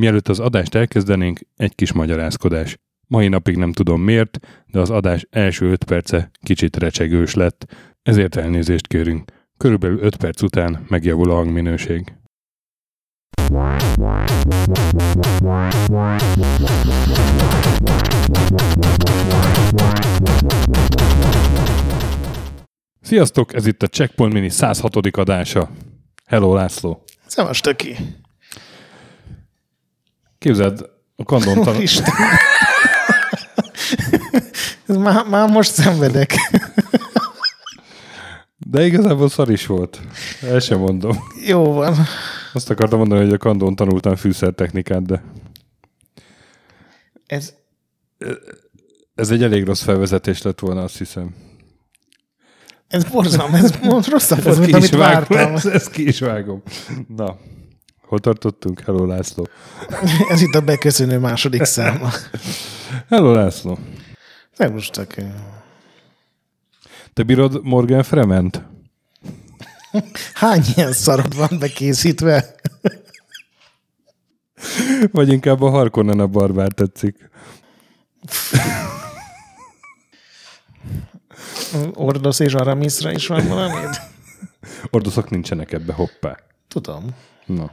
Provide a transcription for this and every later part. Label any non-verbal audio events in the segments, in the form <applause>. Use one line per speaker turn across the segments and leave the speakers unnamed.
Mielőtt az adást elkezdenénk, egy kis magyarázkodás. Mai napig nem tudom miért, de az adás első 5 perce kicsit recsegős lett, ezért elnézést kérünk. Körülbelül 5 perc után megjavul a hangminőség. Sziasztok, ez itt a Checkpoint Mini 106. adása. Hello László.
Szevas, töki.
Képzeld, a kandon tan- <laughs>
már, már most szenvedek.
De igazából szar is volt. El sem mondom.
Jó van.
Azt akartam mondani, hogy a kandon tanultam fűszertechnikát, de
Ez,
ez egy elég rossz felvezetés lett volna, azt hiszem.
ez borzalom, ez most rosszabb <laughs> volt, mint amit
vágom.
vártam. <laughs>
Ezt, ezt ki is vágom. Na, hol tartottunk? Hello László. <laughs>
Ez itt a beköszönő második száma.
Hello László.
Szervus, töki.
Te bírod Morgan Frement?
Hány ilyen szarod van bekészítve?
Vagy inkább a Harkonnen a barbár tetszik?
Ordos és Aramisra is van valami?
Ordoszok nincsenek ebbe, hoppá.
Tudom.
Na.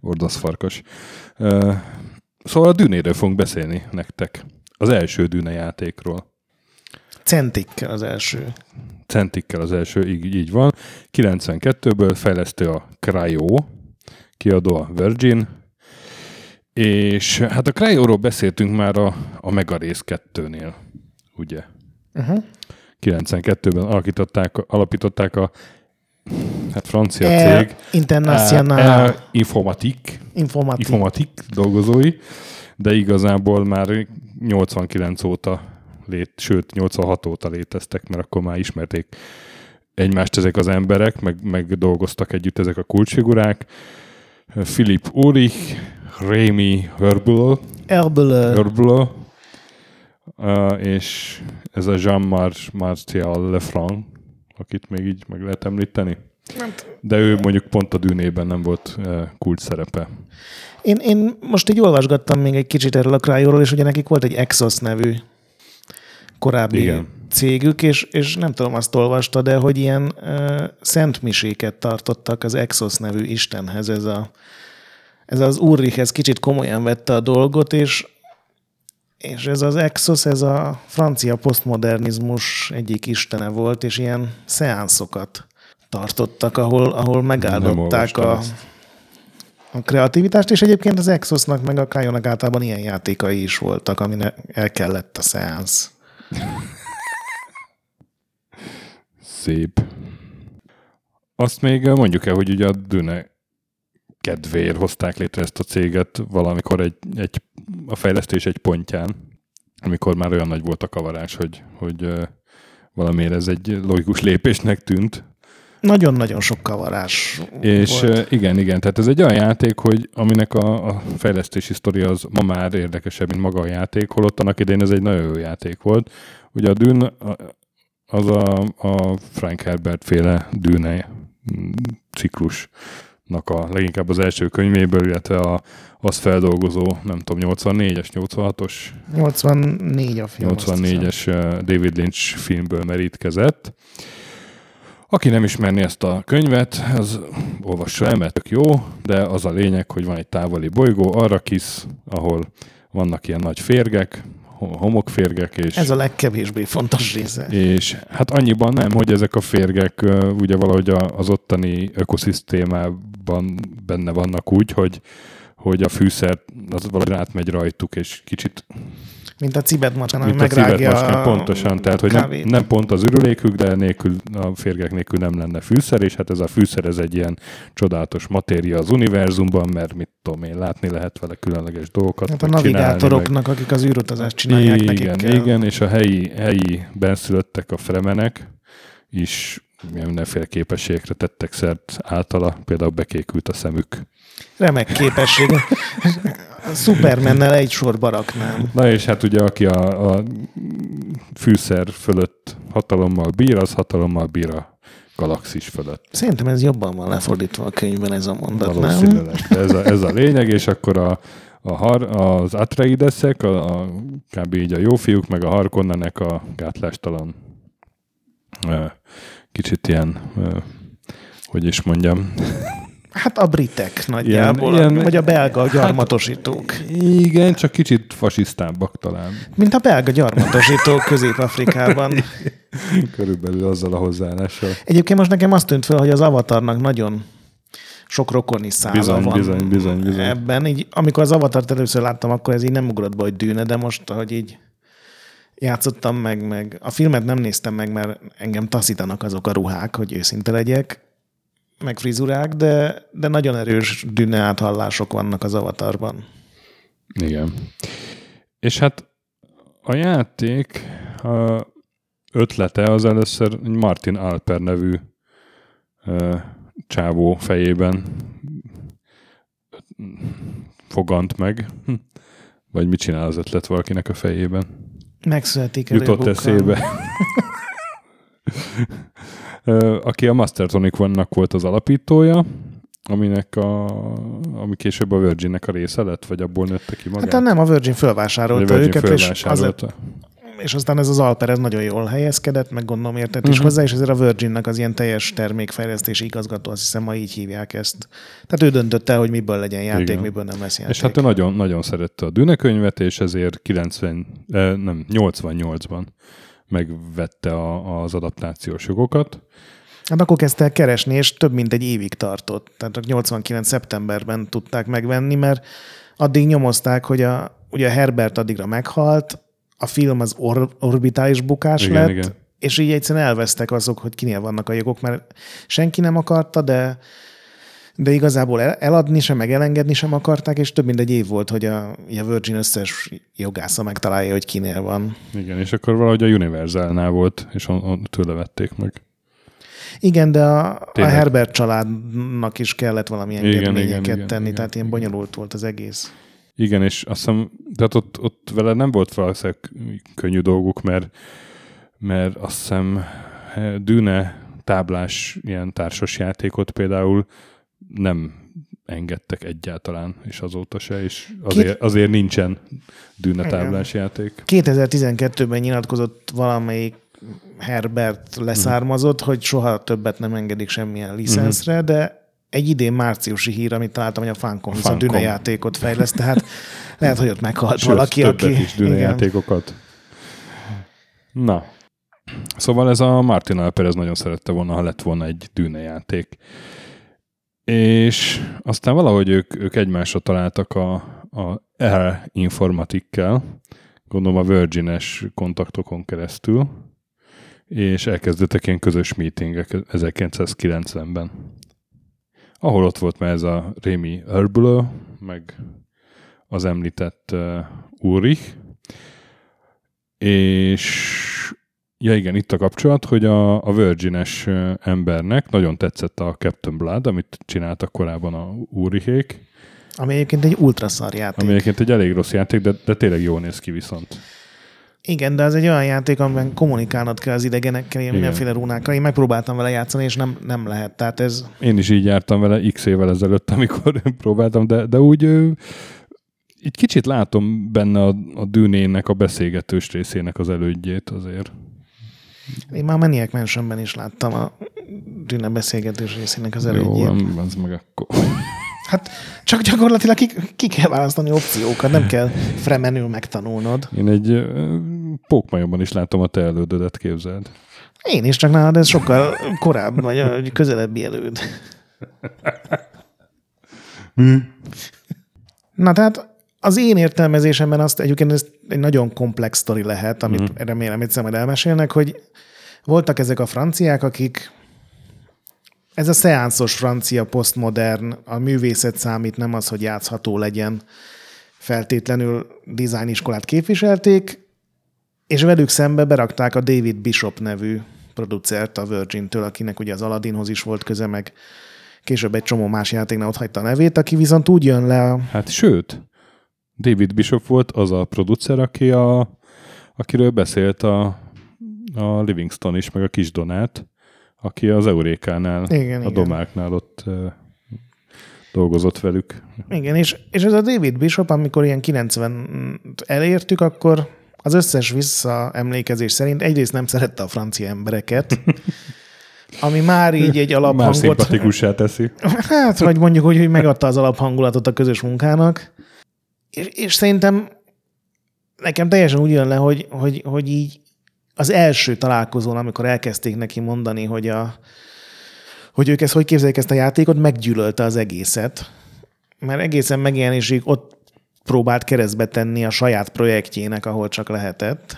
Ordosz farkas. Szóval a dűnéről fogunk beszélni nektek. Az első dűne játékról.
Centikkel az első.
Centikkel az első, így, így van. 92-ből fejlesztő a Cryo, kiadó a Virgin, és hát a Cryo-ról beszéltünk már a, a Mega Race 2-nél, ugye?
Uh-huh.
92-ben alakították, alapították a hát francia
Air
cég,
International.
Air Informatique,
Informatik.
Informatik. Dolgozói, de igazából már 89 óta, lét, sőt 86 óta léteztek, mert akkor már ismerték egymást ezek az emberek, meg, meg dolgoztak együtt ezek a kulcsfigurák. Philip Ulrich, Rémi Herbel, uh, és ez a Jean-Marc Martial Lefranc, akit még így meg lehet említeni. De ő mondjuk pont a dűnében nem volt uh, kulcs szerepe.
Én, én most így olvasgattam még egy kicsit erről a Cryo-ról, és ugye nekik volt egy Exos nevű korábbi
Igen.
Cégük, és, és nem tudom, azt olvasta, de hogy ilyen uh, szentmiséket tartottak az Exos nevű istenhez. Ez, a, ez az Ulrich, ez kicsit komolyan vette a dolgot, és és ez az Exos, ez a francia posztmodernizmus egyik istene volt, és ilyen szeánszokat tartottak, ahol, ahol megáldották a,
ezt.
a kreativitást, és egyébként az Exosnak meg a Cryonak általában ilyen játékai is voltak, amin el kellett a szeánsz.
Szép. Azt még mondjuk el, hogy ugye a Dune kedvéért hozták létre ezt a céget valamikor egy, egy, a fejlesztés egy pontján, amikor már olyan nagy volt a kavarás, hogy, hogy valamiért ez egy logikus lépésnek tűnt.
Nagyon-nagyon sok kavarás
És
volt.
igen, igen, tehát ez egy olyan játék, hogy aminek a, a fejlesztési sztoria az ma már érdekesebb, mint maga a játék, holott annak idején ez egy nagyon jó játék volt. Ugye a a- az a, a Frank Herbert féle Dune mm, ciklusnak a leginkább az első könyvéből, illetve a, azt feldolgozó, nem tudom, 84-es, 86-os
84 a film. azt hiszem.
84-es uh, David Lynch filmből merítkezett. Aki nem ismerné ezt a könyvet, az olvassa el, mert tök jó, de az a lényeg, hogy van egy távoli bolygó, Arrakis, ahol vannak ilyen nagy férgek, homokférgek, és,
Ez a legkevésbé fontos része.
és hát annyiban nem, hogy ezek a férgek ugye valahogy az ottani ökoszisztémában benne vannak úgy, hogy hogy a fűszer az valahogy átmegy rajtuk, és kicsit
Mint a cibet macskán, ami
mint a
megrágja a
pontosan, tehát hogy nem,
kávét.
nem pont az ürülékük, de nélkül, a férgek nélkül nem lenne fűszer, és hát ez a fűszer ez egy ilyen csodálatos matéria az univerzumban, mert mit tudom én, látni lehet vele különleges dolgokat.
Hát a
meg
navigátoroknak, akik az űrutazást
meg...
csinálják, nekik
Igen,
kell.
igen, és a helyi, helyi benszülöttek, a fremenek is mindenféle képességekre tettek szert általa, például bekékült a szemük.
Remek képesség. Supermennel egy sorba raknám.
Na és hát ugye aki a, a fűszer fölött hatalommal bír, az hatalommal bír a galaxis fölött.
Szerintem ez jobban van lefordítva a könyvben ez a mondat, nem?
Valószínűleg. De ez a, ez a lényeg, és akkor a, a har, az Atreidesek, a, a, kb. így a jó fiúk, meg a Harkonnenek a gátlástalan kicsit ilyen, hogy is mondjam,
Hát a britek nagyjából,
Ilyen-
ilyen, vagy a belga gyarmatosítók.
igen, csak kicsit fasisztábbak talán.
Mint a belga gyarmatosítók Közép-Afrikában. <laughs>
Körülbelül azzal a hozzáállással.
Egyébként most nekem azt tűnt fel, hogy az avatarnak nagyon sok rokoni szála
Bizony,
van
bizony, bizony, bizony.
ebben. Így, amikor az avatart először láttam, akkor ez így nem ugrott be, hogy dűne, de most, hogy így játszottam meg, meg a filmet nem néztem meg, mert engem taszítanak azok a ruhák, hogy őszinte legyek, meg frizurák, de, de nagyon erős dűne áthallások vannak az avatarban.
Igen. És hát a játék a ötlete az először egy Martin Alper nevű ö, csávó fejében fogant meg. Hm. Vagy mit csinál az ötlet valakinek a fejében?
Megszületik
Jutott
előbb-utóbb.
eszébe. Aki a Mastertonic One-nak volt az alapítója, aminek a, ami később a Virginnek a része lett, vagy abból nőtte ki magát?
Hát nem, a Virgin
Vagy a
fölvásárolta
Virgin
őket, és,
fölvásárolta.
És aztán ez az Alper ez nagyon jól helyezkedett, meg gondolom értett is
Mhm.
hozzá, és ezért a Virginnek az ilyen teljes termékfejlesztési igazgató, azt hiszem ma így hívják ezt. Tehát ő döntötte, hogy miből legyen játék,
Igen.
miből nem lesz játék.
És hát ő nagyon, nagyon szerette a Dune könyvet, és ezért 90, eh, nem, 88-ban megvette a, az adaptációs jogokat.
Hát akkor kezdte el keresni, és több mint egy évig tartott. Tehát a 89. szeptemberben tudták megvenni, mert addig nyomozták, hogy a, ugye Herbert addigra meghalt, a film az or, orbitális bukás
Igen,
lett,
igen.
és így egyszerűen elvesztek azok, hogy kinél vannak a jogok, mert senki nem akarta, de de igazából el, eladni sem, meg elengedni sem akarták, és több mint egy év volt, hogy a, a Virgin összes jogásza megtalálja, hogy kinél van.
Igen, és akkor valahogy a Universalnál volt, és on, on, tőle vették meg.
Igen, de a, a. Herbert családnak is kellett valami engedményeket
igen, igen,
tenni,
igen,
tehát ilyen
igen.
bonyolult volt az egész.
Igen, és azt hiszem, tehát ott, ott vele nem volt valószínűleg könnyű dolguk, mert, mert azt hiszem eh, Dune táblás ilyen társas játékot például nem engedtek egyáltalán, és azóta se, és azért, azért nincsen Dune
Igen.
táblás játék.
2012-ben nyilatkozott valamelyik Herbert leszármazott, hogy soha többet nem engedik semmilyen licenszre, de egy idén márciusi hír, amit találtam, hogy a Funcom, a. Dune játékot fejleszt, tehát <laughs> lehet, hogy ott meghalt
Sőt,
valaki,
többet
aki...
is Dune játékokat. Na, szóval ez a Martin Alper ez nagyon szerette volna, ha lett volna egy Dune játék. És aztán valahogy ők, ők egymásra találtak a, a R informatikkel, gondolom a Virgin-es kontaktokon keresztül, és elkezdődtek ilyen közös meetingek 1990-ben. Ahol ott volt már ez a Rémi Herbulö, meg az említett uh, Ulrich, és ja igen, itt a kapcsolat, hogy a, a Virgin-es ö, embernek nagyon tetszett a Captain Blood, amit csináltak korábban a Ulrichék,
Ami egyébként egy ultraszar játék.
ami egyébként egy elég rossz játék, de, de tényleg jól néz ki viszont.
Igen, de az egy olyan játék, amiben kommunikálnod kell az idegenekkel, ilyen mindenféle rúnákkal. Én megpróbáltam vele játszani, és nem, nem lehet. Tehát ez,
Én is így jártam vele x évvel ezelőtt, amikor <laughs> próbáltam, de, de úgy így kicsit látom benne a, a dűnének, a beszélgetős részének az elődjét azért.
én már a Maniac Mansionben is láttam a Dűne beszélgetős részének az
Jó,
elődjét.
van, az meg akkor. <laughs>
Hát csak gyakorlatilag ki, ki kell választani opciókat, nem kell fremenül megtanulnod.
Én egy pókmajomban is látom a te elődödet, képzeld.
Én is, csak nálad ez sokkal korábban, vagy közelebbi előd. Na tehát az én értelmezésemben azt egyébként ez egy nagyon komplex sztori lehet, amit mm. remélem egyszer majd elmesélnek, hogy voltak ezek a franciák, akik ez a szeánszos francia posztmodern, a művészet számít, nem az, hogy játszható legyen, feltétlenül dizájniskolát képviselték, és velük szembe berakták a David Bishop nevű producert a Virgin-től, akinek ugye az Aladdinhoz is volt köze, meg később egy csomó más játéknál ott hagyta a nevét, aki viszont úgy jön le a
Hát sőt, David Bishop volt az a producer, aki a, akiről beszélt a, a Livingston is, meg a kis Donát, aki az Eurékánál,
Igen,
a
igen.
domáknál ott dolgozott velük.
Igen, és, és ez a David Bishop, amikor ilyen 90 elértük, akkor az összes visszaemlékezés szerint egyrészt nem szerette a francia embereket, <laughs> ami már így egy
Már
alaphangot...
szimpatikussá teszi.
Hát, vagy mondjuk úgy, hogy megadta az alaphangulatot a közös munkának. És, és szerintem nekem teljesen úgy jön le, hogy, hogy, hogy így az első találkozón, amikor elkezdték neki mondani, hogy, a, hogy ők ezt hogy képzelik ezt a játékot, meggyűlölte az egészet. Mert egészen megjelenésig ott próbált keresztbe tenni a saját projektjének, ahol csak lehetett.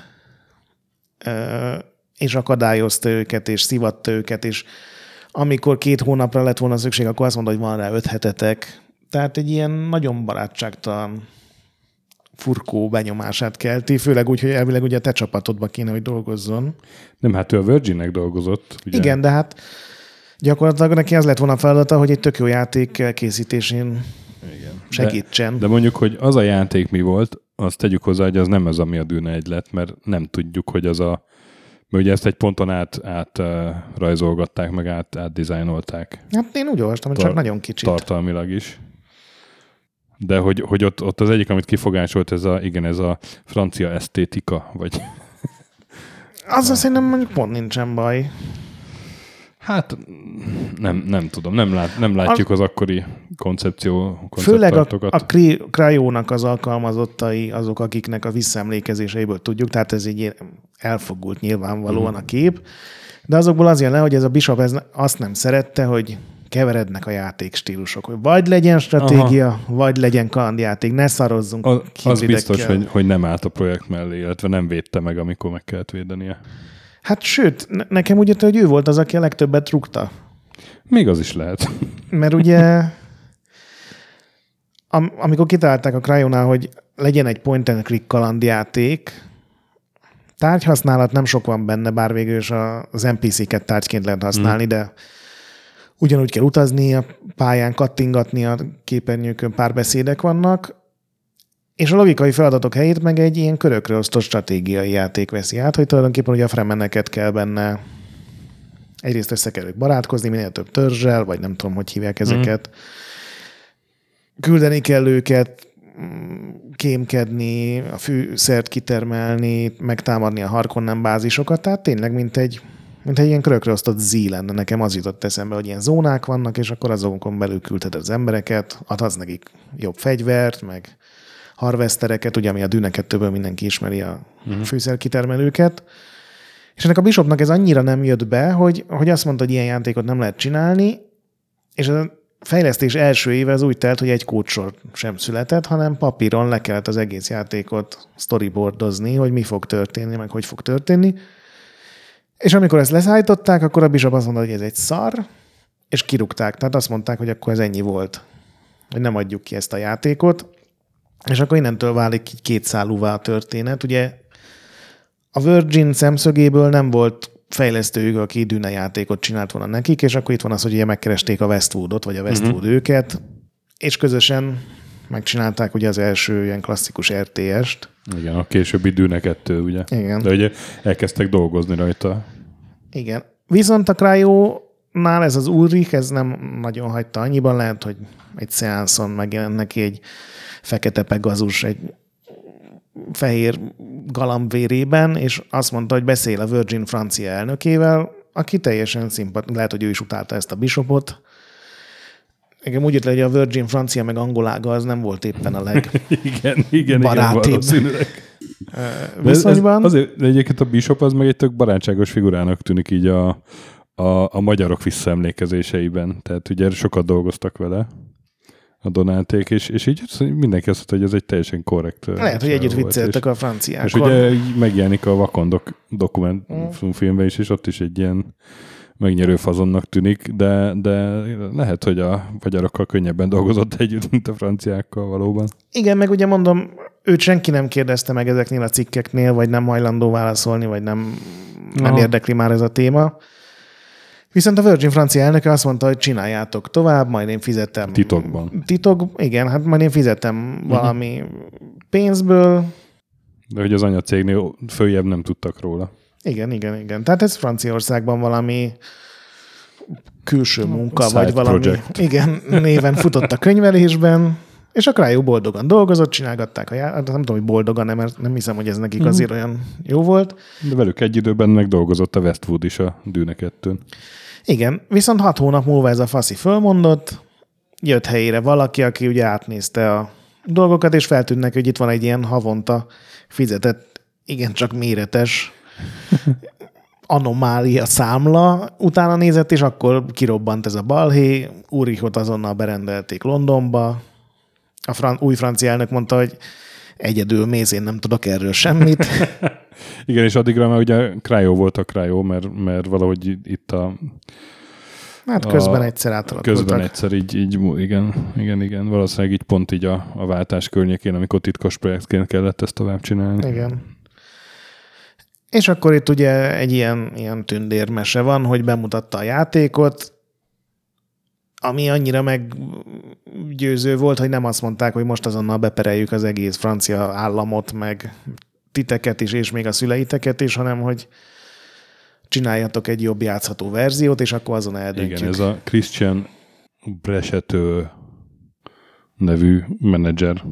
És akadályozta őket, és szivatta őket, és amikor két hónapra lett volna szükség, akkor azt mondta, hogy van rá öt hetetek. Tehát egy ilyen nagyon barátságtalan furkó benyomását kelti, főleg úgy, hogy elvileg ugye a te csapatodba kéne, hogy dolgozzon.
Nem, hát ő a Virginnek dolgozott. Ugye?
Igen, de hát gyakorlatilag neki az lett volna a feladata, hogy egy tök jó játék készítésén
Igen.
segítsen.
De, de mondjuk, hogy az a játék mi volt, azt tegyük hozzá, hogy az nem az, ami a Dűne egy lett, mert nem tudjuk, hogy az a mert ugye ezt egy ponton át, át uh, rajzolgatták, meg át, átdizájnolták
Hát én úgy olvastam, hogy csak
Tar-
nagyon kicsit.
tartalmilag is. De hogy, hogy ott, ott az egyik, amit kifogásolt, ez a, igen, ez a francia esztétika, vagy
Azzal szerintem mondjuk pont nincsen baj.
Hát nem, nem tudom, nem, lát, nem látjuk az akkori koncepció,
Főleg a, a Cryo-nak az alkalmazottai azok, akiknek a visszaemlékezéseiből tudjuk, tehát ez így elfogult nyilvánvalóan a kép, de azokból az jön le, hogy ez a Bishop ez azt nem szerette, hogy keverednek a játékstílusok, hogy vagy legyen stratégia, Aha. vagy legyen kalandjáték, ne szarozzunk
Az, az biztos, hogy, hogy nem állt a projekt mellé, illetve nem védte meg, amikor meg kellett védenie.
Hát sőt, ne- nekem úgy jött, hogy ő volt az, aki a legtöbbet rúgta.
Még az is lehet.
Mert ugye, <laughs> am, amikor kitalálták a Cryonál, hogy legyen egy point and click kalandjáték, tárgyhasználat nem sok van benne, bár végül is az NPC-ket tárgyként lehet használni, mm. de ugyanúgy kell utazni a pályán, kattingatni a képernyőkön, párbeszédek vannak, és a logikai feladatok helyét meg egy ilyen körökre osztott stratégiai játék veszi át, hogy tulajdonképpen ugye a fremeneket kell benne egyrészt össze kell ők barátkozni, minél több törzsel, vagy nem tudom, hogy hívják ezeket. Mm. Küldeni kell őket, kémkedni, a fűszert kitermelni, megtámadni a Harkonnen bázisokat, tehát tényleg mint egy, mint egy ilyen körökre osztott zí lenne. Nekem az jutott eszembe, hogy ilyen zónák vannak, és akkor azokon belül küldheted az embereket, adhatsz nekik jobb fegyvert, meg harvestereket, ugye ami a Dűne 2-ből mindenki ismeri a uh-huh. fűszerkitermelőket. És ennek a Bishopnak ez annyira nem jött be, hogy, hogy azt mondta, hogy ilyen játékot nem lehet csinálni, és a fejlesztés első éve az úgy telt, hogy egy kódsor sem született, hanem papíron le kellett az egész játékot storyboardozni, hogy mi fog történni, meg hogy fog történni. És amikor ezt leszállították, akkor a Bishop azt mondta, hogy ez egy szar, és kirúgták. Tehát azt mondták, hogy akkor ez ennyi volt, hogy nem adjuk ki ezt a játékot. És akkor innentől válik így kétszálúvá a történet. Ugye a Virgin szemszögéből nem volt fejlesztőjük, aki Dűne játékot csinált volna nekik, és akkor itt van az, hogy ugye megkeresték a Westwoodot, vagy a Westwood uh-huh. őket, és közösen megcsinálták ugye az első ilyen klasszikus RTS-t.
Igen, a későbbi Dűne 2, ugye?
Igen.
De ugye elkezdtek dolgozni rajta.
Igen. Viszont a Cryo-nál ez az Ulrich, ez nem nagyon hagyta annyiban, lehet, hogy egy szeánszon megjelent neki egy fekete pegazus, egy fehér galamb vérében, és azt mondta, hogy beszél a Virgin francia elnökével, aki teljesen szimpat, lehet, hogy ő is utálta ezt a bishopot. Engem úgy jött le, hogy a Virgin francia meg angolága az nem volt éppen a leg <laughs>
Igen, igen,
Barátibb.
igen, De ez- ez
viszonyban.
Azért, de egyébként a Bishop az meg egy tök barátságos figurának tűnik így a, a, a magyarok visszaemlékezéseiben. Tehát ugye sokat dolgoztak vele a Donáték, és, és így mindenki azt mondta, hogy ez egy teljesen korrekt
Lehet, hogy együtt vicceltek a
És,
franciákon.
és ugye megjelenik a Vakon dok,
Mm.
dokumentumfilmben is, és ott is egy ilyen megnyerő fazonnak tűnik, de, de lehet, hogy a magyarokkal könnyebben dolgozott együtt, mint a franciákkal valóban.
Igen, meg ugye mondom, őt senki nem kérdezte meg ezeknél a cikkeknél, vagy nem hajlandó válaszolni, vagy nem, nem
Aha.
érdekli már ez a téma. Viszont a Virgin francia elnöke azt mondta, hogy csináljátok tovább, majd én fizetem.
Titokban.
Titok, igen, hát majd én fizetem valami pénzből.
De hogy az anyacégnél följebb nem tudtak róla.
Igen, igen, igen. Tehát ez Franciaországban valami külső munka,
Side
vagy valami
project.
igen, néven futott a könyvelésben, és akkor rájuk boldogan dolgozott, csinálgatták a já... nem tudom, hogy boldogan, nem, mert nem hiszem, hogy ez nekik azért olyan jó volt.
De velük egy időben meg dolgozott a Westwood is a Dűne 2
Igen, viszont hat hónap múlva ez a faszi fölmondott, jött helyére valaki, aki ugye átnézte a dolgokat, és feltűnt neki, hogy itt van egy ilyen havonta fizetett, igencsak méretes <laughs> anomália számla, utána nézett, és akkor kirobbant ez a balhé, Úrichot azonnal berendelték Londonba, a fran- új francia elnök mondta, hogy egyedül mész, én nem tudok erről semmit. <laughs>
Igen, és addigra már ugye Cryo volt a Cryo, mert, mert valahogy itt a
Hát közben
A-
egyszer átalakultak.
közben egyszer így, így, igen, igen, igen, valószínűleg így pont így a, a váltás környékén, amikor titkos projektként kellett ezt tovább csinálni.
Igen. És akkor itt ugye egy ilyen, ilyen tündérmese van, hogy bemutatta a játékot, ami annyira meggyőző volt, hogy nem azt mondták, hogy most azonnal bepereljük az egész francia államot, meg titeket is, és még a szüleiteket is, hanem hogy csináljatok egy jobb játszható verziót, és akkor azon eldöntjük.
Igen, ez a Christian Bresető nevű menedzser.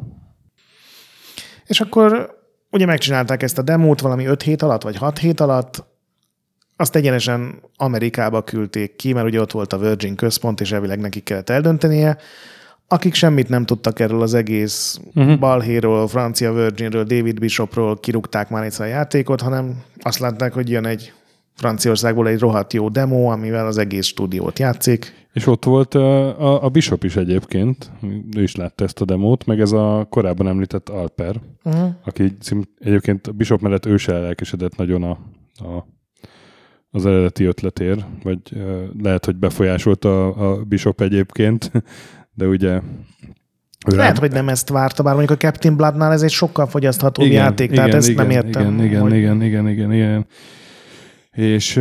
És akkor ugye megcsinálták ezt a demót valami 5 hét alatt, vagy 6 hét alatt, azt egyenesen Amerikába küldték ki, mert ugye ott volt a Virgin központ, és elvileg nekik kellett eldöntenie. Akik semmit nem tudtak erről az egész uh-huh. balhéról, francia Virginről, David Bishopról, kirúgták már egyszer a játékot, hanem azt látták, hogy jön egy Franciaországból egy rohadt jó demo, amivel az egész stúdiót játszik.
És ott volt a, a, Bishop is egyébként, ő is látta ezt a demót, meg ez a korábban említett Alper,
Uh-huh.
aki egyébként a Bishop mellett ő se elelkesedett nagyon a, a, az eredeti ötletér, vagy lehet, hogy befolyásolta a, a Bishop egyébként, de ugye ő
Lehet,
rá-
hogy nem ezt várta, bár mondjuk a Captain Bloodnál ez egy sokkal fogyaszthatóbb
Igen,
játék, tehát
igen,
ezt
igen,
nem értem.
Igen, igen,
hogy...
igen, igen, igen, igen. És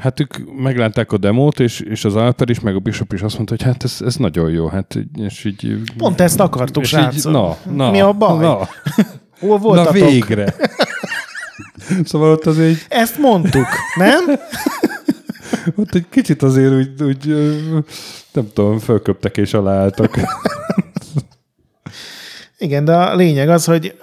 hát ők meglátták a demót, és, és az Alper is, meg a Bishop is azt mondta, hogy hát ez, ez nagyon jó, hát és így...
Pont ezt akartuk, srácok.
na, na,
Mi a baj?
Na,
Hol
na
voltatok?
végre! <laughs> szóval ott azért így,
Ezt mondtuk, nem? <laughs>
ott egy kicsit azért úgy, úgy nem tudom, fölköptek és aláálltak.
Igen, de a lényeg az, hogy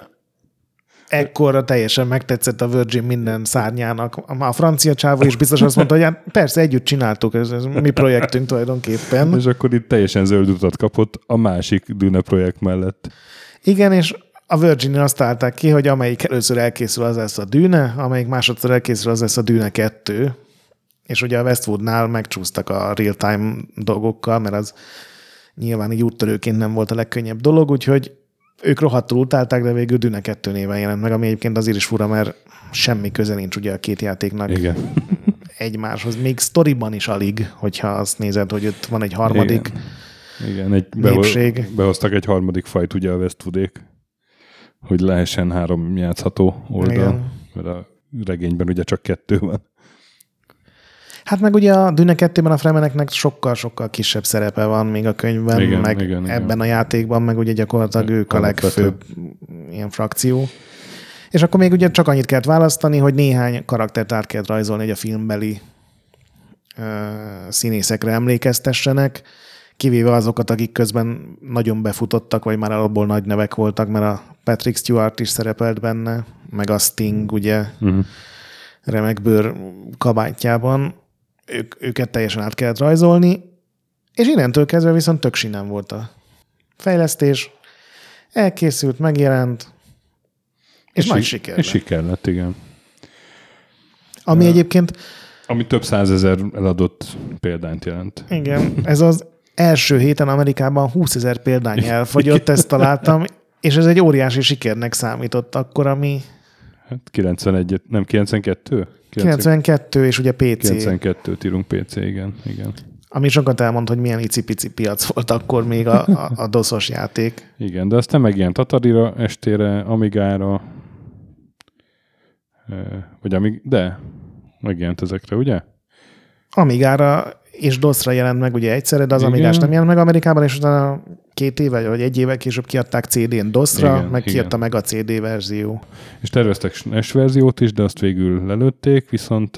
ekkora teljesen megtetszett a Virgin minden szárnyának. A francia csávó is biztos azt mondta, hogy hát persze együtt csináltuk, ez, ez mi projektünk tulajdonképpen.
és akkor itt teljesen zöld utat kapott a másik Dune projekt mellett.
Igen, és a virgin azt találták ki, hogy amelyik először elkészül, az lesz a dűne, amelyik másodszor elkészül, az lesz a dűne 2. És ugye a Westwoodnál megcsúsztak a real-time dolgokkal, mert az nyilván így úttörőként nem volt a legkönnyebb dolog, úgyhogy ők rohadtul utálták, de végül Dűne 2 néven jelent meg, ami egyébként azért is fura, mert semmi köze nincs ugye a két játéknak
Igen.
egymáshoz. Még sztoriban is alig, hogyha azt nézed, hogy ott van egy harmadik.
Igen. Igen, egy
Népség.
behoztak egy harmadik fajt ugye a Westwoodék, hogy lehessen három játszható oldal.
Igen.
mert a regényben ugye csak kettő van.
Hát meg ugye a Dűne 2-ben a Fremeneknek sokkal-sokkal kisebb szerepe van még a könyvben,
Igen,
meg
igen, igen.
ebben a játékban, meg ugye gyakorlatilag ők a legfőbb ilyen frakció. És akkor még ugye csak annyit kellett választani, hogy néhány karaktert át kellett rajzolni, hogy a filmbeli ö, színészekre emlékeztessenek, kivéve azokat, akik közben nagyon befutottak, vagy már abból nagy nevek voltak, mert a Patrick Stewart is szerepelt benne, meg a Sting, ugye,
Uh-huh.
remek bőr kabátjában, ők, őket teljesen át kellett rajzolni, és innentől kezdve viszont tök sinem volt a fejlesztés, elkészült, megjelent, és, és nagy
si-
siker.
És
lett.
siker lett, igen.
Ami egyébként,
Ami több százezer eladott példányt jelent.
igen, ez az első héten Amerikában 20 ezer példány elfogyott, ezt találtam, és ez egy óriási sikernek számított akkor, ami
Hát 91, nem 92?
92, és ugye PC,
92-t írunk PC, igen. igen.
ami sokat elmond, hogy milyen icipici piac volt akkor még a, a, a doszos játék.
Igen, de aztán megjelent Atari-ra, estére, Amigára, vagy Amig, de megjelent ezekre, ugye?
Amigára és DOS-ra jelent meg ugye egyszerre, de az
Igen.
Amigás nem jelent meg Amerikában, és utána két éve vagy egy évvel később kiadták CD-n DOS-ra,
Igen,
meg
igen.
kiadta meg a CD verzió.
És terveztek SNES verziót is, de azt végül lelőtték, viszont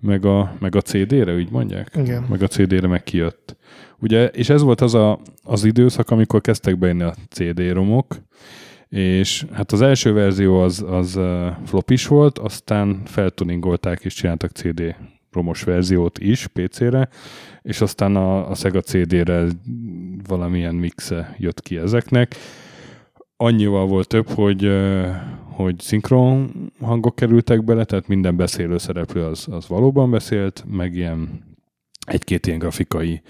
meg a, meg a CD-re, úgy mondják?
Igen.
Meg a CD-re meg kijött. Ugye, és ez volt az a, az időszak, amikor kezdtek bejönni a CD-romok, és hát az első verzió az, az flopis volt, aztán feltuningolták és csináltak CD romos verziót is PC-re, és aztán a, a Sega CD-re valamilyen mixe jött ki ezeknek. Annyival volt több, hogy, hogy szinkron hangok kerültek bele, tehát minden beszélő szereplő az, az valóban beszélt, meg ilyen egy-két ilyen grafikai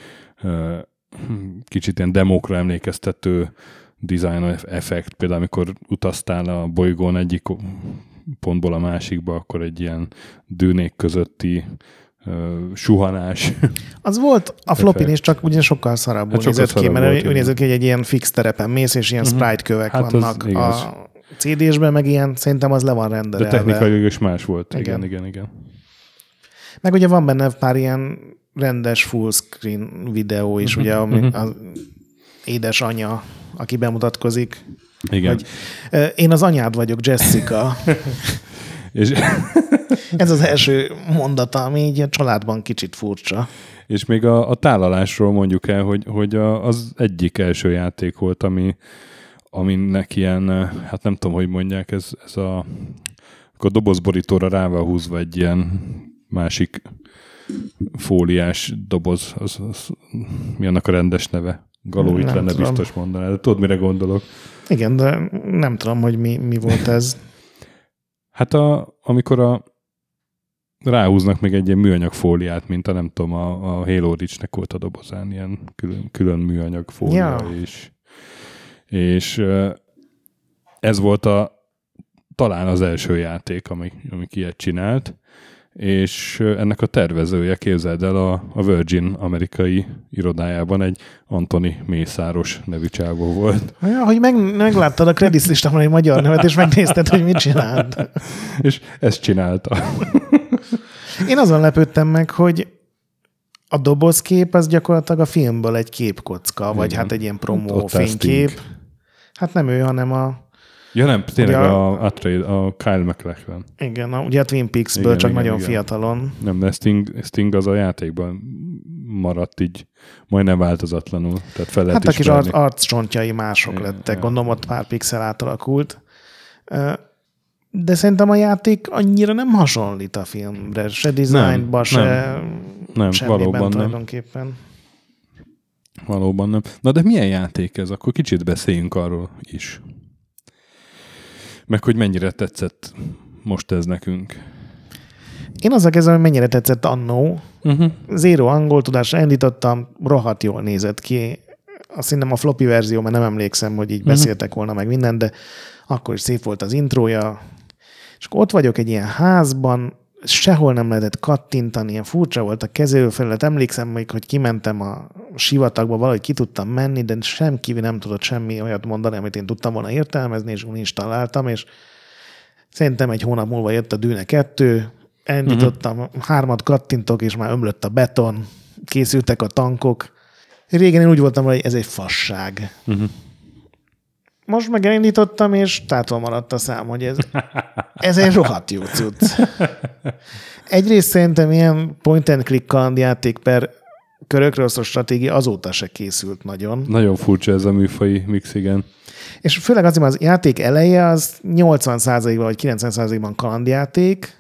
kicsit ilyen demókra emlékeztető design effekt, például amikor utaztál a bolygón egyik pontból a másikba, akkor egy ilyen dűnék közötti uh, suhanás. <laughs>
Az volt a flopin is, csak ugye sokkal szarabbul hát nézett ki, mert úgy nézett ki, hogy egy ilyen fix terepen mész, és ilyen uh-huh. sprite kövek hát vannak a CD-sben, meg ilyen, szerintem az le van rendelve.
De technikai is más volt. Igen. igen, igen, igen.
Meg ugye van benne pár ilyen rendes full screen videó is, uh-huh. ugye, ami uh-huh. az édesanyja aki bemutatkozik.
Igen.
Hogy, én az anyád vagyok, Jessica. <laughs> és... Ez az első mondata, ami így a családban kicsit furcsa.
És még a, a tálalásról mondjuk el, hogy, hogy a, az egyik első játék volt, ami, aminek ilyen, hát nem tudom, hogy mondják, ez, ez a, a dobozborítóra rá van húzva egy ilyen másik fóliás doboz, az, az, mi annak a rendes neve? Galó itt lenne tudom. biztos mondaná, de tudod, mire gondolok?
Igen, de nem tudom, hogy mi, mi volt ez. <laughs>
hát a, amikor a ráhúznak még egy ilyen műanyag fóliát, mint a nem tudom, a, a Halo Reach-nek volt a dobozán, ilyen külön, külön műanyag fólia, ja. és, és ez volt a talán az első játék, ami, ami ilyet csinált, és ennek a tervezője, képzeld el, a, a Virgin amerikai irodájában egy Antoni Mészáros nevű csávó volt.
Ja, hogy meg, megláttad a kreditlistában egy magyar nevet, és megnézted, hogy mit csinált. <laughs>
és ezt csinálta.
Én azon lepődtem meg, hogy a dobozkép az gyakorlatilag a filmből egy képkocka, vagy hát egy ilyen promó fénykép. Hát nem ő, hanem a
Ja nem, tényleg a, a, a Kyle McLachlan.
Igen, a, ugye a Twin Peaks-ből, igen, csak igen, nagyon igen. fiatalon.
Nem, de Sting, Sting az a játékban maradt így majdnem változatlanul. Tehát fel
hát a kis arc, arccsontjai mások igen, lettek, ja. gondolom ott pár pixel átalakult. De szerintem a játék annyira nem hasonlít a filmre, se dizájnba, se
nem, nem valóban nem.
tulajdonképpen.
Valóban nem. Na de milyen játék ez? Akkor kicsit beszéljünk arról is. Meg hogy mennyire tetszett most ez nekünk.
Én azzal kezdem, hogy mennyire tetszett annó. Uh-huh. Zero angol tudásra indítottam, rohadt jól nézett ki. Azt hiszem a floppy verzió, mert nem emlékszem, hogy így uh-huh. beszéltek volna meg minden, de akkor is szép volt az intrója. És akkor ott vagyok egy ilyen házban, sehol nem lehetett kattintani, ilyen furcsa volt a kezelőfelület. Emlékszem még, hogy kimentem a sivatagba, valahogy ki tudtam menni, de semki nem tudott semmi olyat mondani, amit én tudtam volna értelmezni, és uninstaláltam, és szerintem egy hónap múlva jött a Dűne 2, elindítottam, uh-huh. hármat kattintok, és már ömlött a beton, készültek a tankok. Régen én úgy voltam, hogy ez egy fasság. Uh-huh most meg elindítottam, és tától maradt a szám, hogy ez, <laughs> ez egy rohadt jó cucc. Egyrészt szerintem ilyen point and click kalandjáték per körökről szó stratégia azóta se készült nagyon.
Nagyon furcsa ez a műfai mix, igen.
És főleg azért, az játék eleje az 80%-ban vagy 90%-ban kalandjáték,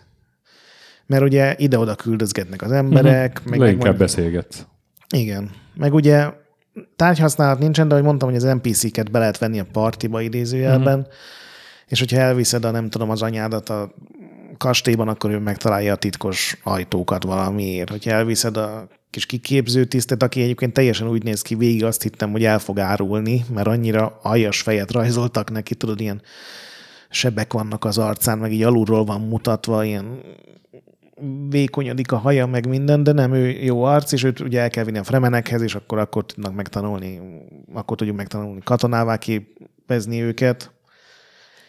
mert ugye ide-oda küldözgetnek az emberek.
Uh-huh. Meg, Leginkább meg beszélgetsz.
Igen. Meg ugye tárgyhasználat nincsen, de ahogy mondtam, hogy az NPC-ket be lehet venni a partiba idézőjelben, uh-huh. és hogyha elviszed a nem tudom az anyádat a kastélyban, akkor ő megtalálja a titkos ajtókat valamiért. Hogyha elviszed a kis kiképző tisztet, aki egyébként teljesen úgy néz ki, végig azt hittem, hogy el fog árulni, mert annyira aljas fejet rajzoltak neki, tudod, ilyen sebek vannak az arcán, meg így alulról van mutatva, ilyen vékonyodik a haja, meg minden, de nem ő jó arc, és őt ugye el kell vinni a fremenekhez, és akkor, akkor tudnak megtanulni, akkor tudjuk megtanulni katonává képezni őket.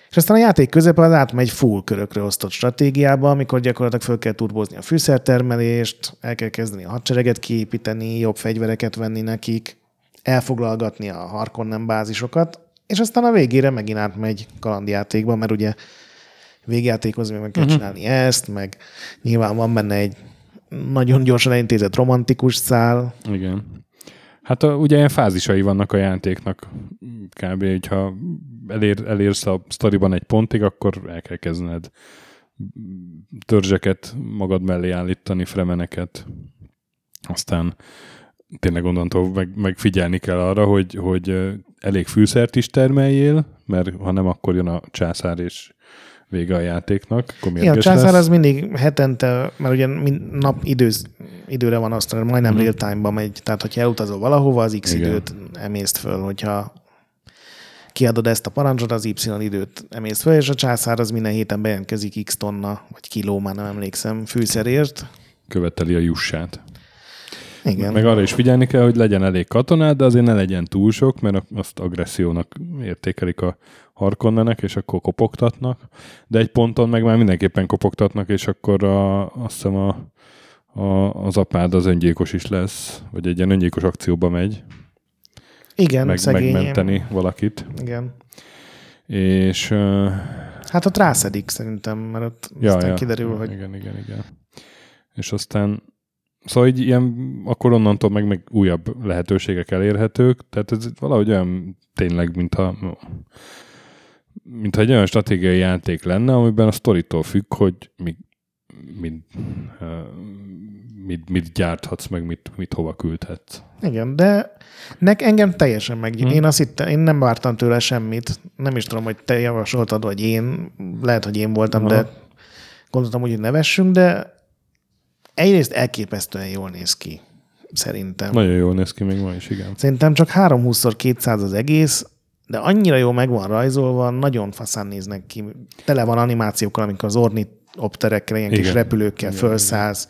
És aztán a játék közepe az átmegy full körökre osztott stratégiába, amikor gyakorlatilag föl kell turbozni a fűszertermelést, el kell kezdeni a hadsereget kiépíteni, jobb fegyvereket venni nekik, elfoglalgatni a Harkonnen bázisokat, és aztán a végére megint átmegy kalandjátékba, mert ugye végjátékozni, meg kell uh-huh. csinálni ezt, meg nyilván van benne egy nagyon gyorsan elintézett romantikus szál.
Igen. Hát a, ugye ilyen fázisai vannak a játéknak. Kb. hogyha elér, elérsz a sztoriban egy pontig, akkor el kell kezdened törzseket magad mellé állítani, fremeneket. Aztán tényleg onnantól meg, meg figyelni kell arra, hogy, hogy elég fűszert is termeljél, mert ha nem, akkor jön a császár és vége a játéknak. Akkor
Igen, a császár lesz. az mindig hetente, mert ugye nap időz, időre van azt, hogy majdnem hmm. real-time-ba megy, tehát hogyha elutazol valahova, az X Igen. időt emészt föl, hogyha kiadod ezt a parancsot, az Y időt emészt föl, és a császár az minden héten bejelentkezik X tonna, vagy kiló, már nem emlékszem, fűszerért.
Követeli a jussát. Igen. Meg arra is figyelni kell, hogy legyen elég katonád, de azért ne legyen túl sok, mert azt agressziónak értékelik a harkonnenek, és akkor kopogtatnak. De egy ponton meg már mindenképpen kopogtatnak, és akkor a, azt hiszem a, a, az apád az öngyilkos is lesz, vagy egy ilyen öngyilkos akcióba megy.
Igen,
meg, szegény. Megmenteni valakit.
Igen.
És... Uh,
hát ott rászedik szerintem, mert ott ja, aztán ja, kiderül, hogy...
Igen, igen, igen. És aztán Szóval így ilyen, akkor onnantól meg, meg újabb lehetőségek elérhetők, tehát ez valahogy olyan tényleg, mintha mintha egy olyan stratégiai játék lenne, amiben a sztoritól függ, hogy mi, mit, mit, mit gyárthatsz, meg mit, mit hova küldhetsz.
Igen, de nek engem teljesen meg. Hmm. Én azt hittem, én nem vártam tőle semmit. Nem is tudom, hogy te javasoltad, vagy én. Lehet, hogy én voltam, Aha. de gondoltam, hogy nevessünk, de egyrészt elképesztően jól néz ki, szerintem.
Nagyon jól néz ki még ma is, igen.
Szerintem csak 3-20x200 az egész, de annyira jó meg van rajzolva, nagyon faszán néznek ki. Tele van animációkkal, amikor az ornitopterekkel, ilyen igen. kis repülőkkel igen, felszállsz.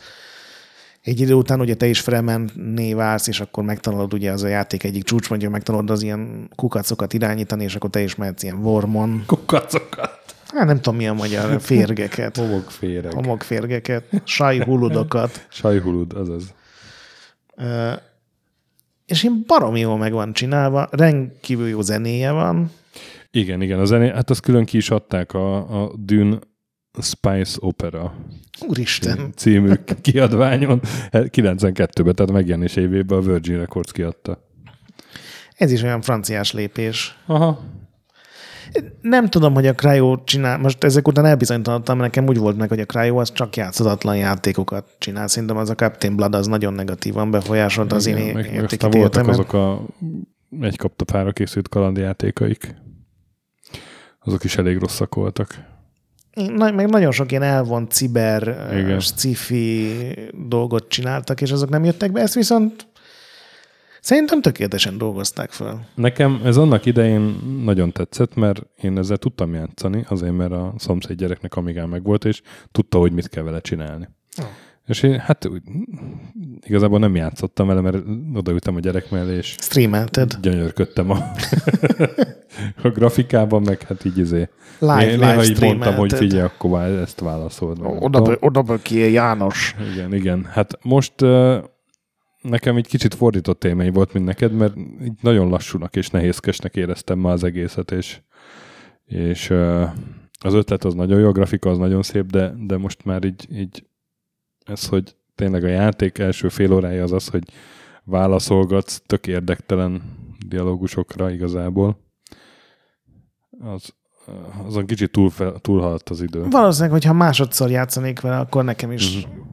Egy idő után ugye te is Fremenné válsz, és akkor megtanulod ugye az a játék egyik csúcspontja, megtanulod az ilyen kukacokat irányítani, és akkor te is mehetsz ilyen vormon.
Kukacokat?
Hát nem tudom mi a magyar férgeket. <laughs>
Homokféreg.
Homokférgeket. Sajhuludokat. <laughs>
Sajhulud, azaz.
Uh, és én barom jól meg van csinálva, rendkívül jó zenéje van.
Igen, igen, a zené, hát azt külön ki is adták a, a Dune Spice Opera.
Úristen!
Című <laughs> kiadványon 92-ben, tehát megjelenés évében a Virgin Records kiadta.
Ez is olyan franciás lépés.
Aha.
Nem tudom, hogy a Cryo csinál, most ezek után elbizonytalanodtam, mert nekem úgy volt meg, hogy a Cryo az csak játszatlan játékokat csinál. Szerintem az a Captain Blood az nagyon negatívan befolyásolta az én
értékítéletemet. voltak azok a egy kapta pára készült kalandjátékaik. Azok is elég rosszak voltak.
Én, meg nagyon sok ilyen elvont ciber, sci-fi dolgot csináltak, és azok nem jöttek be. Ezt viszont Szerintem tökéletesen dolgozták fel.
Nekem ez annak idején nagyon tetszett, mert én ezzel tudtam játszani, azért mert a szomszéd gyereknek amigán meg volt, és tudta, hogy mit kell vele csinálni. Oh. És én hát igazából nem játszottam vele, mert odaültem a gyerek mellé, és
Streamelted.
gyönyörködtem a, <laughs> a grafikában, meg hát így izé.
Live, én, live így
mondtam, hogy figyelj, akkor ezt válaszolod.
Oda, oda ki János.
Igen, igen. Hát most nekem egy kicsit fordított élmény volt, mint neked, mert így nagyon lassúnak és nehézkesnek éreztem ma az egészet, és, és az ötlet az nagyon jó, a grafika az nagyon szép, de, de most már így, így ez, hogy tényleg a játék első fél órája az az, hogy válaszolgatsz tök érdektelen dialógusokra igazából. Az, azon kicsit túl, túlhaladt az idő.
Valószínűleg, hogyha másodszor játszanék vele, akkor nekem is uh-huh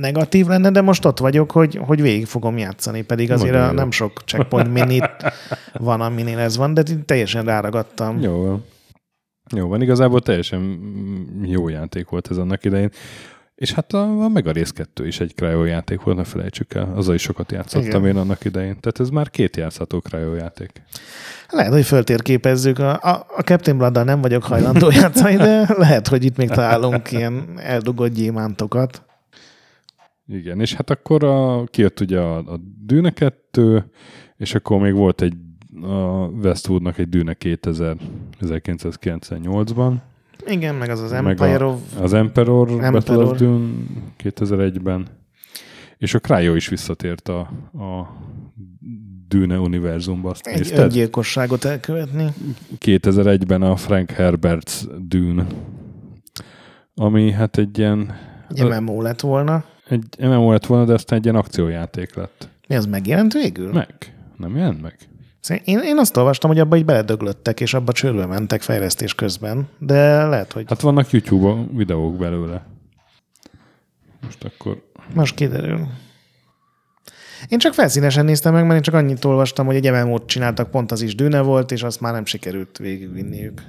negatív lenne, de most ott vagyok, hogy, hogy végig fogom játszani, pedig azért a, nem sok checkpoint minit van, aminél ez van, de teljesen ráragadtam.
Jó van. Jó van, igazából teljesen jó játék volt ez annak idején. És hát a, a Mega 2 is egy Cryo játék volt, ne felejtsük el. Azzal is sokat játszottam Igen. én annak idején. Tehát ez már két játszható Cryo játék.
Lehet, hogy föltérképezzük. A, a, a Captain blood nem vagyok hajlandó <laughs> játszani, de lehet, hogy itt még találunk ilyen eldugott gyémántokat.
Igen, és hát akkor a, kijött ugye a, a Dűne 2, és akkor még volt egy a Westwoodnak egy Dűne 2000 1998-ban.
Igen, meg az az Empire meg a,
of... Az Emperor, Emperor. Battle of Dune 2001-ben. És a Cryo is visszatért a, a Dűne univerzumba. Azt
egy nézted? öngyilkosságot elkövetni.
2001-ben a Frank Herbert's Dune, ami hát egy ilyen...
Egy MMO lett volna.
Egy MMO lett volna, de aztán egy ilyen akciójáték lett.
Mi az megjelent végül?
Meg. Nem jelent meg?
Én, én azt olvastam, hogy abba így beledöglöttek, és abba csőrbe mentek fejlesztés közben, de lehet, hogy...
Hát vannak YouTube videók belőle. Most akkor...
Most kiderül. Én csak felszínesen néztem meg, mert én csak annyit olvastam, hogy egy MMO-t csináltak, pont az is dűne volt, és azt már nem sikerült végigvinniük.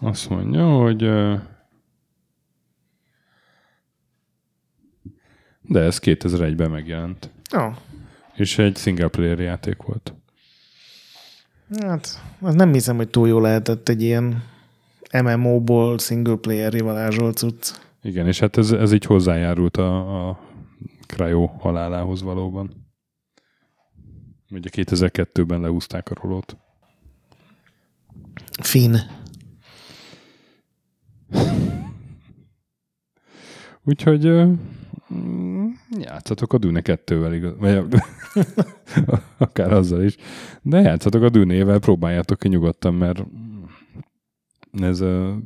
Azt mondja, hogy... De ez 2001-ben megjelent.
Oh.
És egy single player játék volt.
Hát, az nem hiszem, hogy túl jó lehetett egy ilyen MMO-ból single player rivalázsolt cucc.
Igen, és hát ez, ez így hozzájárult a, a Cryo halálához valóban. Ugye 2002-ben leúzták a rolót.
Fin.
Úgyhogy mm, játszatok a Dune 2-vel, igaz, vagy <laughs> akár azzal is. De játszatok a Dune-vel, próbáljátok ki nyugodtan, mert ez a,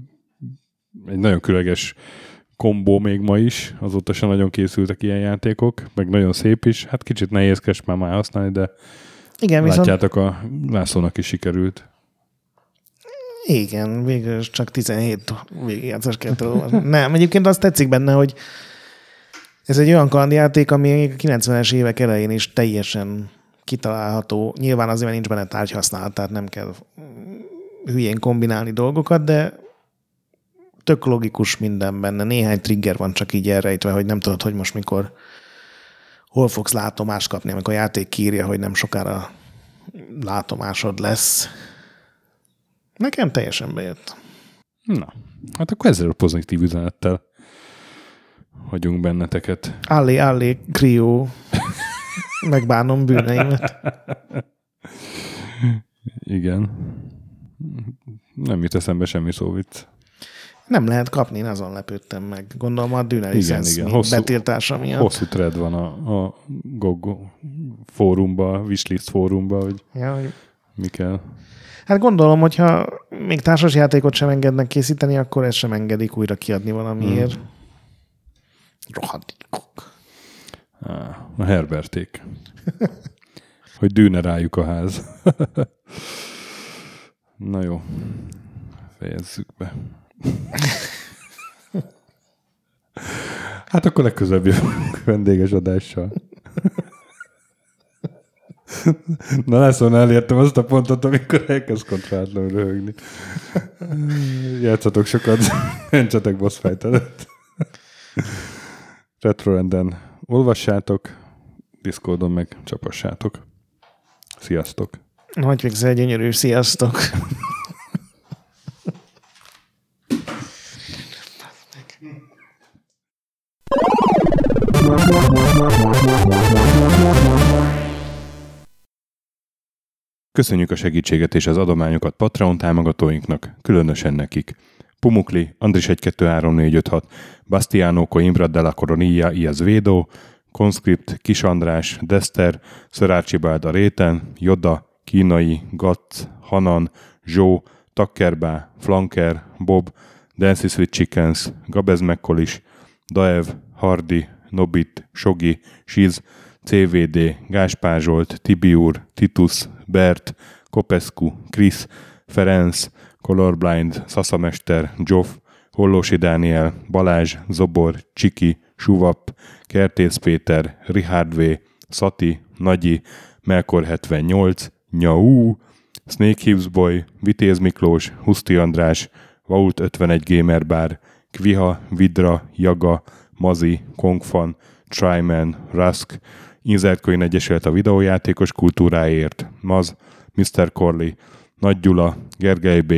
egy nagyon különleges kombó még ma is, azóta sem nagyon készültek ilyen játékok, meg nagyon szép is. Hát kicsit nehézkes már már használni, de
Igen,
látjátok, viszont... a Lászlónak is sikerült.
Igen, végül csak 17 végigjátszás kellett Nem, egyébként azt tetszik benne, hogy ez egy olyan kalandjáték, ami a 90-es évek elején is teljesen kitalálható. Nyilván azért, nincs benne tárgyhasználat, tehát nem kell hülyén kombinálni dolgokat, de tök logikus minden benne. Néhány trigger van csak így elrejtve, hogy nem tudod, hogy most mikor hol fogsz látomást kapni, amikor a játék kírja, hogy nem sokára látomásod lesz. Nekem teljesen bejött.
Na, hát akkor ezzel a pozitív üzenettel hagyunk benneteket.
Állé, állé, krió. Megbánom bűneimet.
Igen. Nem jut eszembe semmi szóvic.
Nem lehet kapni, én azon lepődtem meg. Gondolom a Dune igen, igen. Hosszú, betiltása miatt.
Hosszú thread van a, a GOG fórumba, a wishlist fórumba, hogy
ja, hogy...
mi kell.
Hát gondolom, hogyha még társasjátékot sem engednek készíteni, akkor ezt sem engedik újra kiadni valamiért. Hmm. Rohadékok.
A Herberték. hogy dűne rájuk a ház. Na jó, fejezzük be. Hát akkor legközelebb jövünk vendéges adással. Na lászon elértem azt a pontot, amikor elkezd kontrátlanul röhögni. Játszatok sokat, öntsetek boss fight előtt. Retrorenden olvassátok, Discordon meg csapassátok. Sziasztok!
Nagy végzel gyönyörű, sziasztok!
Köszönjük a segítséget és az adományokat Patreon támogatóinknak, különösen nekik. Pumukli, Andris 123456, Bastiano Coimbra de la Coronilla Iaz Conscript, Kis András, Dester, Szörácsibáld a Réten, Joda, Kínai, Gatz, Hanan, Zsó, Takkerbá, Flanker, Bob, Dancy Sweet Chickens, Gabez Mekkolis, Daev, Hardi, Nobit, Sogi, Siz, CVD, Gáspázsolt, Tibiur, Titus, Bert, Kopescu, Krisz, Ferenc, Colorblind, Szaszamester, Joff, Hollósi Dániel, Balázs, Zobor, Csiki, Suvap, Kertész Péter, Richard V, Szati, Nagyi, Melkor 78, Nyau, Snake Hips Boy, Vitéz Miklós, Huszti András, Vault 51 Gamer Bar, Kviha, Vidra, Jaga, Mazi, Kongfan, Tryman, Rusk, Inzertcoin Egyesület a videójátékos kultúráért, Maz, Mr. Corley, Nagy Gyula, Gergely B.,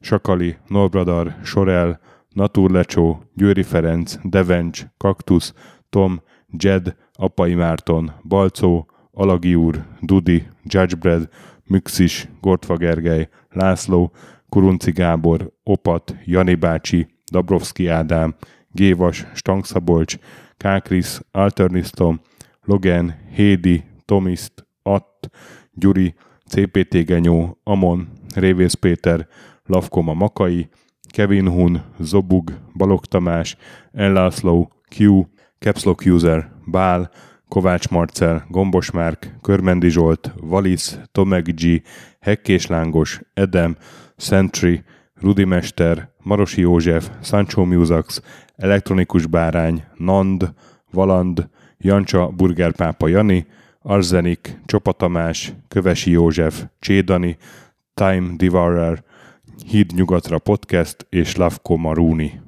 Sakali, Norbradar, Sorel, Naturlecsó, Győri Ferenc, Devencs, Kaktusz, Tom, Jed, Apai Márton, Balcó, Alagi úr, Dudi, Judgebred, Müxis, Gortva Gergely, László, Kurunci Gábor, Opat, Jani bácsi, Dabrowski Ádám, Gévas, Stangszabolcs, Kákris, Alternisztom, Logan, Hédi, Tomiszt, Att, Gyuri, CPT Genyó, Amon, Révész Péter, Lavkoma Makai, Kevin Hun, Zobug, Balog Tamás, Ellászló, Q, Capslock User, Bál, Kovács Marcel, Gombos Márk, Körmendi Zsolt, Valisz, Tomek G, Hekkés Lángos, Edem, Sentry, Rudimester, Marosi József, Sancho Musax, Elektronikus Bárány, Nand, Valand, Jancsa Burgerpápa Jani, Arzenik, Csopa Tamás, Kövesi József, Csédani, Time Devourer, Híd Nyugatra Podcast és Lavko Maruni.